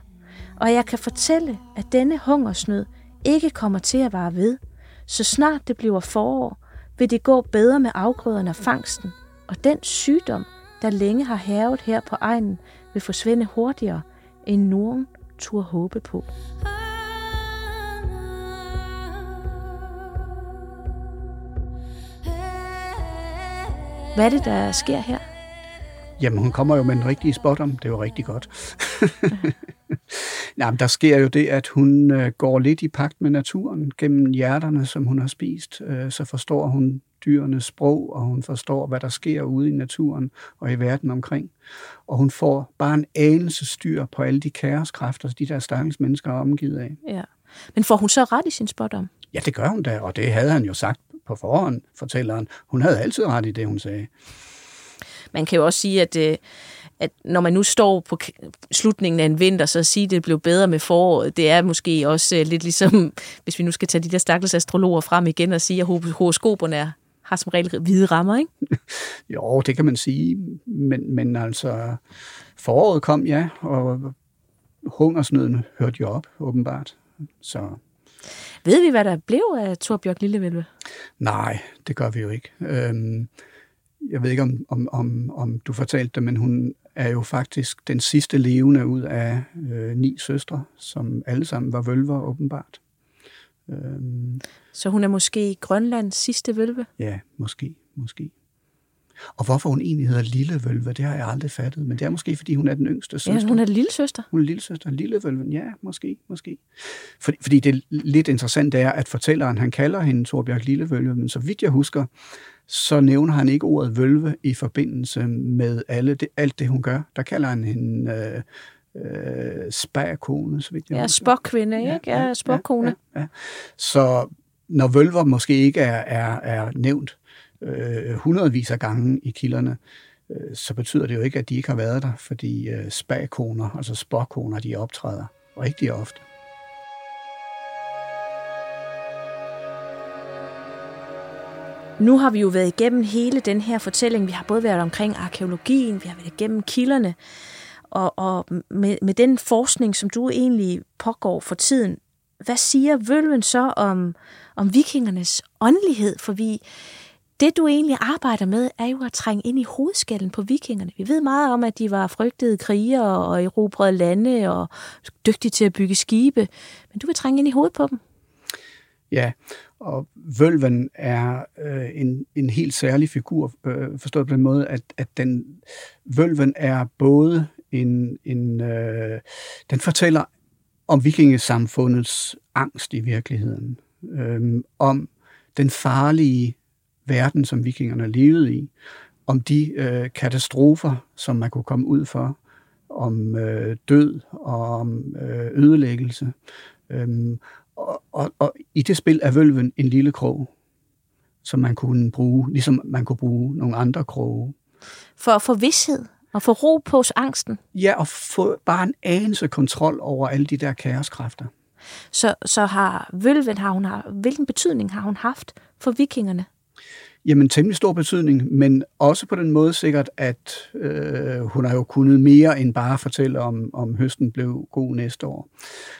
Og jeg kan fortælle, at denne hungersnød ikke kommer til at vare ved. Så snart det bliver forår, vil det gå bedre med afgrøderne og fangsten, og den sygdom, der længe har hervet her på egnen, vil forsvinde hurtigere, end nogen turde håbe på. Hvad er det, der sker her? Jamen, hun kommer jo med den rigtige spot om. Det var rigtig godt. (laughs) Nej, men der sker jo det, at hun øh, går lidt i pagt med naturen gennem hjerterne, som hun har spist. Øh, så forstår hun dyrenes sprog, og hun forstår, hvad der sker ude i naturen og i verden omkring. Og hun får bare en anelse styr på alle de kaoskræfter, de der stakkels mennesker er omgivet af. Ja. Men får hun så ret i sin spot om? Ja, det gør hun da, og det havde han jo sagt på forhånd, fortælleren. Hun havde altid ret i det, hun sagde. Man kan jo også sige, at, øh, at når man nu står på slutningen af en vinter, så at sige, at det blev bedre med foråret, det er måske også øh, lidt ligesom, (laughs) hvis vi nu skal tage de der stakkels astrologer frem igen og sige, at ho- horoskoperne er, har som regel hvide rammer, ikke? (laughs) Jo, det kan man sige, men, men altså, foråret kom, ja, og hungersnøden hørte jo op, åbenbart. Så Ved vi, hvad der blev af Torbjørk Lillevælve? nej, det gør vi jo ikke. Øhm, jeg ved ikke, om, om, om, om du fortalte det, men hun er jo faktisk den sidste levende ud af øh, ni søstre, som alle sammen var vølver, åbenbart. Øhm, Så hun er måske Grønlands sidste vølve? ja, måske, måske. Og hvorfor hun egentlig hedder Lille Vølve, det har jeg aldrig fattet, men det er måske, fordi hun er den yngste søster. Ja, hun er lille søster. Hun er lille søster, lille vølven. Ja, måske, måske. Fordi, fordi det lidt interessant, er, at fortælleren, han kalder hende Torbjørk Lille Vølve, men så vidt jeg husker, så nævner han ikke ordet vølve i forbindelse med alle det, alt det, hun gør. Der kalder han hende øh, øh, spærkone, så vidt jeg Ja, spåkvinde, ikke? Ja, spåkone. Ja, ja. Så når vølver måske ikke er, er, er nævnt øh, hundredvis af gange i kilderne, øh, så betyder det jo ikke, at de ikke har været der, fordi øh, spagkoner, altså spåkoner, de optræder rigtig ofte. Nu har vi jo været igennem hele den her fortælling. Vi har både været omkring arkeologien, vi har været igennem kilderne, og, og med, med den forskning, som du egentlig pågår for tiden, hvad siger Vølven så om, om vikingernes åndelighed? For vi, det, du egentlig arbejder med, er jo at trænge ind i hovedskallen på vikingerne. Vi ved meget om, at de var frygtede krigere og erobrede lande og dygtige til at bygge skibe. Men du vil trænge ind i hovedet på dem. Ja, og vølven er øh, en, en helt særlig figur, øh, forstået på den måde, at, at den vølven er både en, en øh, den fortæller om vikingesamfundets angst i virkeligheden, øh, om den farlige verden, som vikingerne levede i, om de øh, katastrofer, som man kunne komme ud for, om øh, død og om øh, ødelæggelse. Øhm, og, og, og i det spil er vølven en lille krog, som man kunne bruge, ligesom man kunne bruge nogle andre kroge. For at få vidshed og få ro på angsten? Ja, og få bare en anelse kontrol over alle de der kaoskræfter. Så, så har vølven, har hun, har, hvilken betydning har hun haft for vikingerne? Jamen, temmelig stor betydning, men også på den måde sikkert, at øh, hun har jo kunnet mere end bare fortælle om, om høsten blev god næste år.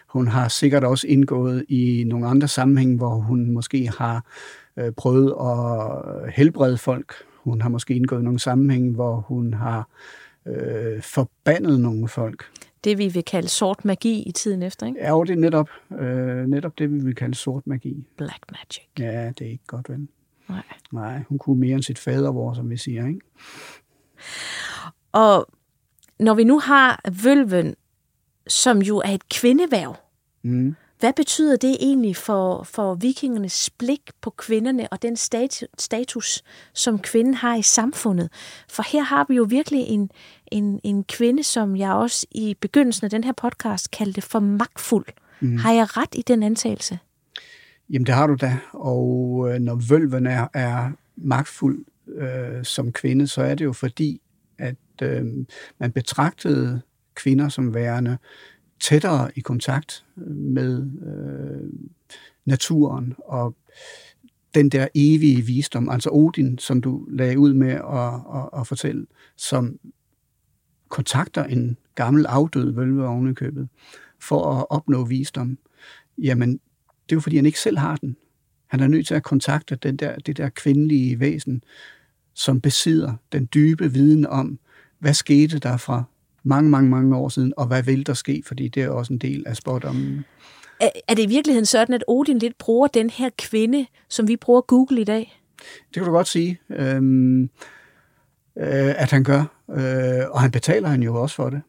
Hun har sikkert også indgået i nogle andre sammenhænge, hvor hun måske har øh, prøvet at helbrede folk. Hun har måske indgået i nogle sammenhænge, hvor hun har øh, forbandet nogle folk. Det vi vil kalde sort magi i tiden efter, ikke? Ja, det er netop, øh, netop det, vi vil kalde sort magi. Black magic. Ja, det er ikke godt, vel? Nej. Nej, hun kunne mere end sit fadervor, som vi siger, ikke? Og når vi nu har vølven, som jo er et kvindeværv, mm. hvad betyder det egentlig for, for vikingernes blik på kvinderne og den status, som kvinden har i samfundet? For her har vi jo virkelig en, en, en kvinde, som jeg også i begyndelsen af den her podcast kaldte for magtfuld. Mm. Har jeg ret i den antagelse? Jamen det har du da, og øh, når vølven er, er magtfuld øh, som kvinde, så er det jo fordi, at øh, man betragtede kvinder som værende tættere i kontakt øh, med øh, naturen og den der evige visdom, altså Odin, som du lagde ud med at, at, at fortælle, som kontakter en gammel afdød vølve ovenikøbet for at opnå visdom, jamen det er jo fordi, han ikke selv har den. Han er nødt til at kontakte den der, det der kvindelige væsen, som besidder den dybe viden om, hvad skete der fra mange, mange, mange år siden, og hvad vil der ske, fordi det er også en del af spådommen. Er, er det i virkeligheden sådan, at Odin lidt bruger den her kvinde, som vi bruger Google i dag? Det kan du godt sige, øhm, øh, at han gør, øh, og han betaler han jo også for det.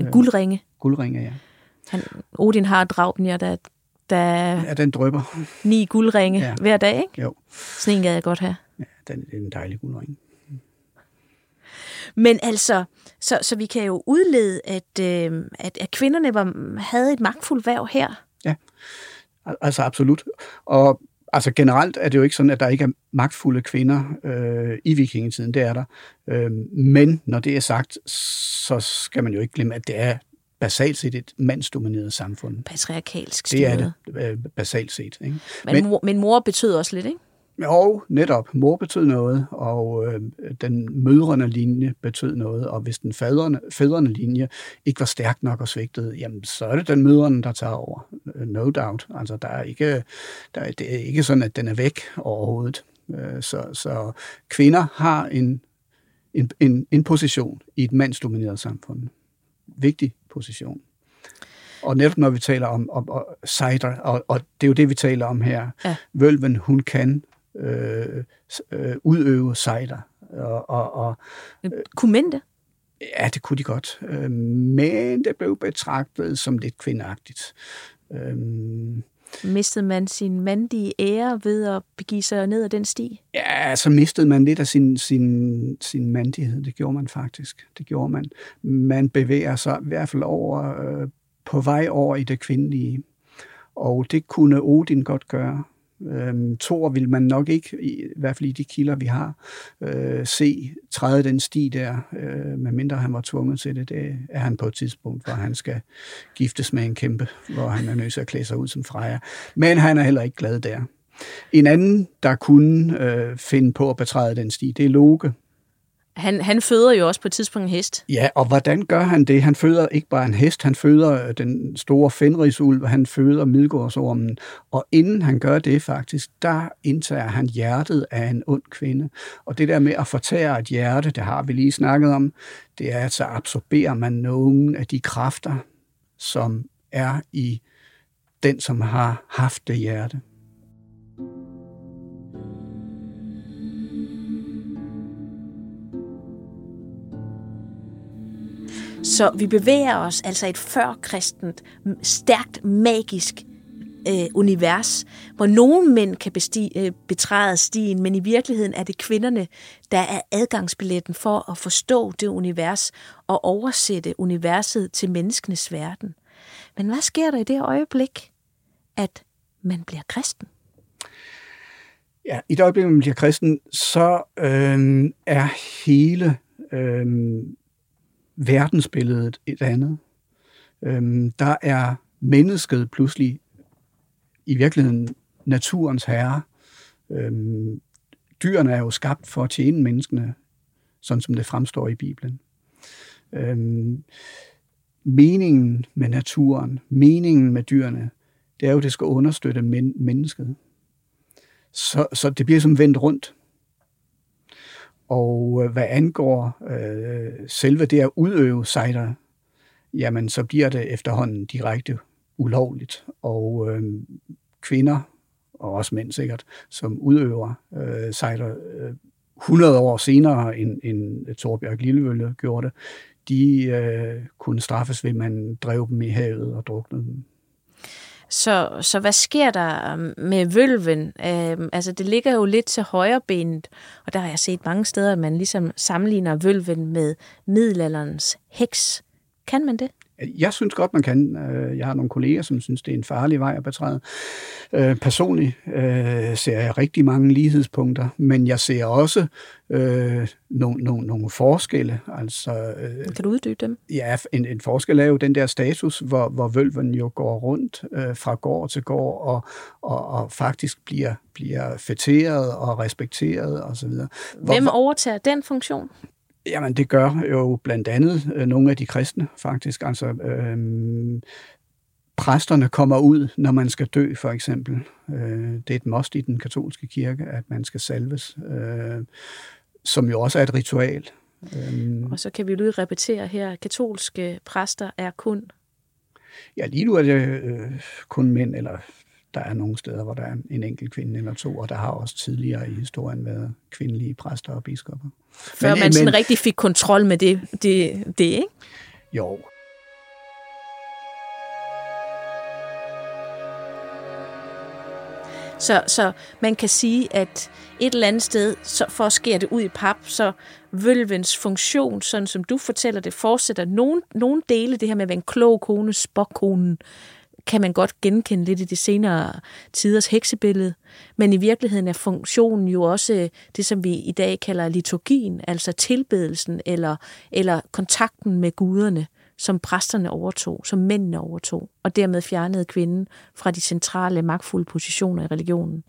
En guldringe. Øh, guldringe, ja. Han, Odin har Draupnir, der der ja, den drøber. ni guldringe ja. hver dag, ikke? Jo. Sådan en gad jeg godt have. Ja, den er en dejlig guldring. Men altså, så, så vi kan jo udlede, at, øh, at, at kvinderne var, havde et magtfuldt værv her. Ja, altså absolut. Og altså generelt er det jo ikke sådan, at der ikke er magtfulde kvinder øh, i vikingetiden, det er der. Øh, men når det er sagt, så skal man jo ikke glemme, at det er basalt set et mandsdomineret samfund. Patriarkalsk styret. Det er det, øh, basalt set. Ikke? Men, men, mor, men mor betyder også lidt, ikke? Jo, netop. Mor betød noget, og øh, den mødrende linje betød noget, og hvis den fædrene, fædrende linje ikke var stærk nok og svigtet, jamen så er det den mødrene, der tager over. Øh, no doubt. Altså, der er ikke, der er, det er ikke sådan, at den er væk overhovedet. Øh, så, så kvinder har en, en, en, en position i et mandsdomineret samfund. Vigtig position. Og netop når vi taler om, om, om cider, og, og det er jo det, vi taler om her. Ja. Vølven, hun kan øh, øh, udøve cider. Og, og, og, øh, kunne mænd det? Ja, det kunne de godt. Øh, men det blev betragtet som lidt kvindagtigt. Øh, Mistede man sin mandige ære ved at begive sig ned ad den sti? Ja, så mistede man lidt af sin, sin, sin mandighed. Det gjorde man faktisk. Det gjorde man. Man bevæger sig i hvert fald over, øh, på vej over i det kvindelige. Og det kunne Odin godt gøre. Øhm, Tor vil man nok ikke, i, i hvert fald i de kilder, vi har, øh, se træde den sti der, øh, medmindre han var tvunget til det. Det er han på et tidspunkt, hvor han skal giftes med en kæmpe, hvor han er nødt til at klæde sig ud som Freja. Men han er heller ikke glad der. En anden, der kunne øh, finde på at betræde den sti, det er Loke. Han, han føder jo også på et tidspunkt en hest. Ja, og hvordan gør han det? Han føder ikke bare en hest, han føder øh, den store fenrisulv, han føder midgårdsormen. Og inden han gør det faktisk, der indtager han hjertet af en ond kvinde. Og det der med at fortære et hjerte, det har vi lige snakket om, det er, at så absorberer man nogle af de kræfter, som er i den, som har haft det hjerte. Så vi bevæger os altså et førkristent, stærkt magisk øh, univers, hvor nogle mænd kan bestige, øh, betræde stien, men i virkeligheden er det kvinderne, der er adgangsbilletten for at forstå det univers og oversætte universet til menneskenes verden. Men hvad sker der i det øjeblik, at man bliver kristen? Ja, i det øjeblik, man bliver kristen, så øh, er hele øh, verdensbilledet et andet. Øh, der er mennesket pludselig i virkeligheden naturens herre. Øhm, dyrene er jo skabt for at tjene menneskene, sådan som det fremstår i Bibelen. Øhm, meningen med naturen, meningen med dyrene, det er jo, at det skal understøtte men- mennesket. Så, så det bliver som vendt rundt. Og øh, hvad angår øh, selve det at udøve cider, jamen så bliver det efterhånden direkte ulovligt, og øh, kvinder, og også mænd sikkert, som udøver øh, cider øh, 100 år senere, end, end Torbjørg Lillevølle gjorde det, de øh, kunne straffes ved, at man drev dem i havet og druknede dem. Så, så hvad sker der um, med vølven? Øh, altså, det ligger jo lidt til højre benet, og der har jeg set mange steder, at man ligesom sammenligner vølven med middelalderens heks. Kan man det? Jeg synes godt, man kan. Øh, jeg har nogle kolleger, som synes, det er en farlig vej at betræde. Øh, personligt øh, ser jeg rigtig mange lighedspunkter, men jeg ser også øh, nogle, nogle, nogle forskelle. Altså, øh, kan du uddybe dem? Ja, en, en forskel er jo den der status, hvor, hvor vølven jo går rundt øh, fra gård til gård og, og, og faktisk bliver, bliver fætteret og respekteret osv. Hvem overtager den funktion? Jamen, det gør jo blandt andet øh, nogle af de kristne, faktisk. Altså, øh, præsterne kommer ud, når man skal dø, for eksempel. Øh, det er et must i den katolske kirke, at man skal salves, øh, som jo også er et ritual. Øh, og så kan vi lige repetere her, katolske præster er kun... Ja, lige nu er det øh, kun mænd, eller der er nogle steder, hvor der er en enkelt kvinde eller to, og der har også tidligere i historien været kvindelige præster og biskopper. Før men, man sådan men, rigtig fik kontrol med det, det, det ikke? Jo. Så, så man kan sige, at et eller andet sted, så for at skære det ud i pap, så vølvens funktion, sådan som du fortæller det, fortsætter nogen, nogen dele det her med at være en klog kone, spokkonen, kan man godt genkende lidt i de senere tiders heksebillede. Men i virkeligheden er funktionen jo også øh, det, som vi i dag kalder liturgien, altså tilbedelsen eller, eller kontakten med guderne, som præsterne overtog, som mændene overtog, og dermed fjernede kvinden fra de centrale, magtfulde positioner i religionen.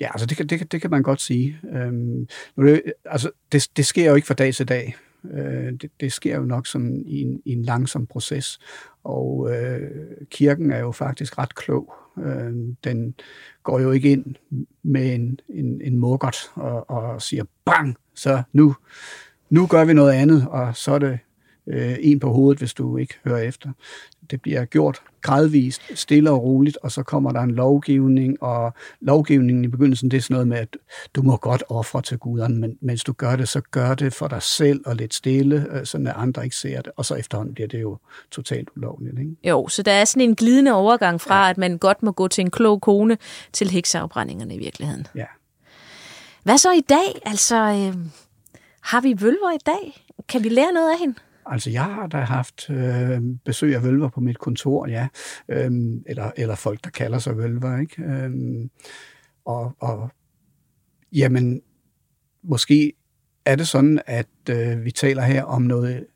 Ja, altså det kan, det, det kan man godt sige. Øhm, det, altså det, det sker jo ikke fra dag til dag. Øh, det, det sker jo nok sådan i en, i en langsom proces, og øh, kirken er jo faktisk ret klog. Øh, den går jo ikke ind med en, en, en mukkert og, og siger bang, så nu, nu gør vi noget andet, og så er det øh, en på hovedet, hvis du ikke hører efter. Det bliver gjort gradvist, stille og roligt, og så kommer der en lovgivning, og lovgivningen i begyndelsen, det er sådan noget med, at du må godt ofre til guderne, men mens du gør det, så gør det for dig selv og lidt stille, øh, så at andre ikke ser det, og så efterhånden bliver det jo totalt ulovligt. Ikke? Jo, så der er sådan en glidende overgang fra, ja. at man godt må gå til en klog kone, til hekseafbrændingerne i virkeligheden. Ja. Hvad så i dag? Altså, øh, har vi vølver i dag? Kan vi lære noget af hende? Altså, jeg har da haft øh, besøg af vølver på mit kontor, ja. Øhm, eller, eller folk, der kalder sig vølver, ikke? Øhm, og, og jamen, måske er det sådan, at øh, vi taler her om noget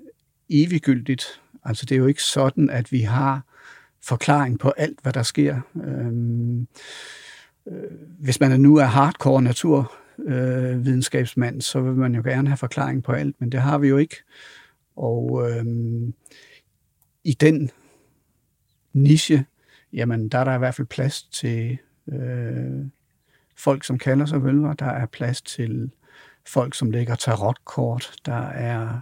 eviggyldigt. Altså, det er jo ikke sådan, at vi har forklaring på alt, hvad der sker. Øhm, øh, hvis man nu er hardcore naturvidenskabsmand, øh, så vil man jo gerne have forklaring på alt, men det har vi jo ikke. Og øh, i den niche, jamen der er der i hvert fald plads til øh, folk, som kalder sig vølver. Der er plads til folk, som lægger tarotkort. Der er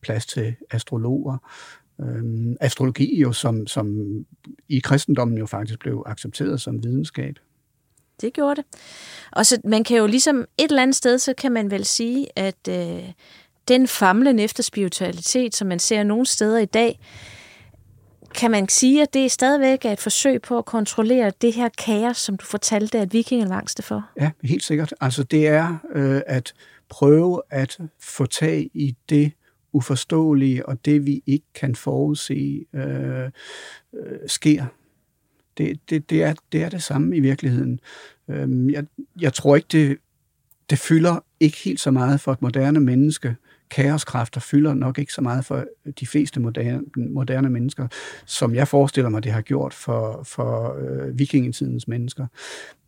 plads til astrologer. Øhm, astrologi jo, som, som i kristendommen jo faktisk blev accepteret som videnskab. Det gjorde det. Og så man kan jo ligesom et eller andet sted, så kan man vel sige, at øh, den famlen efter spiritualitet, som man ser nogle steder i dag, kan man sige, at det stadigvæk er et forsøg på at kontrollere det her kaos, som du fortalte, at vikingerne var angste for? Ja, helt sikkert. Altså det er øh, at prøve at få tag i det uforståelige og det, vi ikke kan forudse, øh, øh, sker. Det, det, det, er, det er det samme i virkeligheden. Øh, jeg, jeg tror ikke, det, det fylder ikke helt så meget for et moderne menneske, kaoskræfter fylder nok ikke så meget for de fleste moderne, moderne mennesker, som jeg forestiller mig, det har gjort for, for øh, vikingetidens mennesker.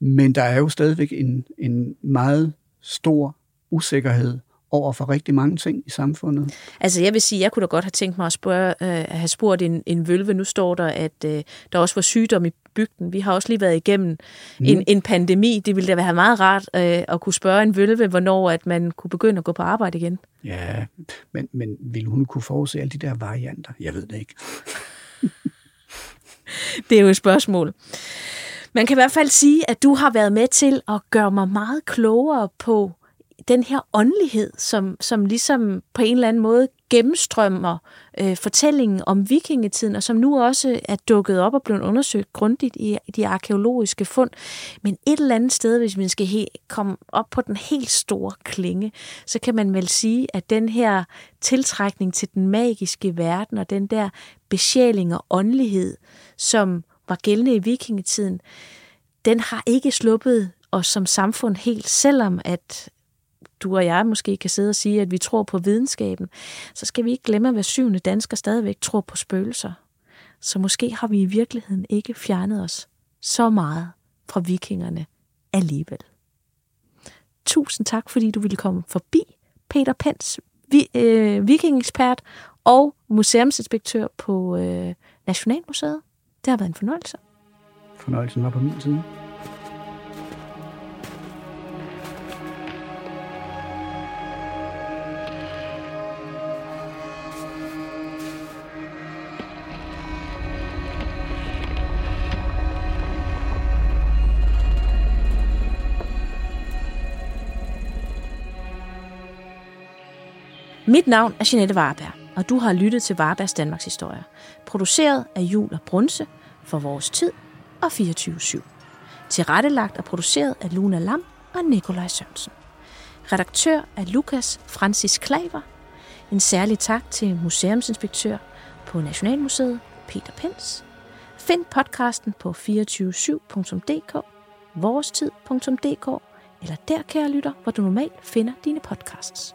Men der er jo stadigvæk en, en meget stor usikkerhed over for rigtig mange ting i samfundet. Altså jeg vil sige, jeg kunne da godt have tænkt mig at, spørge, øh, have spurgt en, en vølve. Nu står der, at øh, der også var sygdom i bygden. Vi har også lige været igennem mm. en, en pandemi. Det ville da være meget rart øh, at kunne spørge en vølve, hvornår at man kunne begynde at gå på arbejde igen. Ja, men, men ville hun kunne forudse alle de der varianter? Jeg ved det ikke. (laughs) det er jo et spørgsmål. Man kan i hvert fald sige, at du har været med til at gøre mig meget klogere på den her åndelighed, som, som ligesom på en eller anden måde gennemstrømmer øh, fortællingen om vikingetiden, og som nu også er dukket op og blevet undersøgt grundigt i, i de arkeologiske fund. Men et eller andet sted, hvis man skal he, komme op på den helt store klinge, så kan man vel sige, at den her tiltrækning til den magiske verden, og den der besjæling og åndelighed, som var gældende i vikingetiden, den har ikke sluppet os som samfund helt, selvom at du og jeg måske kan sidde og sige, at vi tror på videnskaben, så skal vi ikke glemme, at hver syvende dansker stadigvæk tror på spøgelser. Så måske har vi i virkeligheden ikke fjernet os så meget fra vikingerne alligevel. Tusind tak, fordi du ville komme forbi, Peter Pens, vi, øh, vikingekspert og museumsinspektør på øh, Nationalmuseet. Det har været en fornøjelse. Fornøjelsen var på min side. Mit navn er Jeanette Varberg, og du har lyttet til Varbergs Danmarks Historie. Produceret af Jul og Brunse for Vores Tid og 24-7. Tilrettelagt og produceret af Luna Lam og Nikolaj Sørensen. Redaktør er Lukas Francis Klaver. En særlig tak til museumsinspektør på Nationalmuseet, Peter Pens. Find podcasten på 247.dk, vorestid.dk eller der, kære lytter, hvor du normalt finder dine podcasts.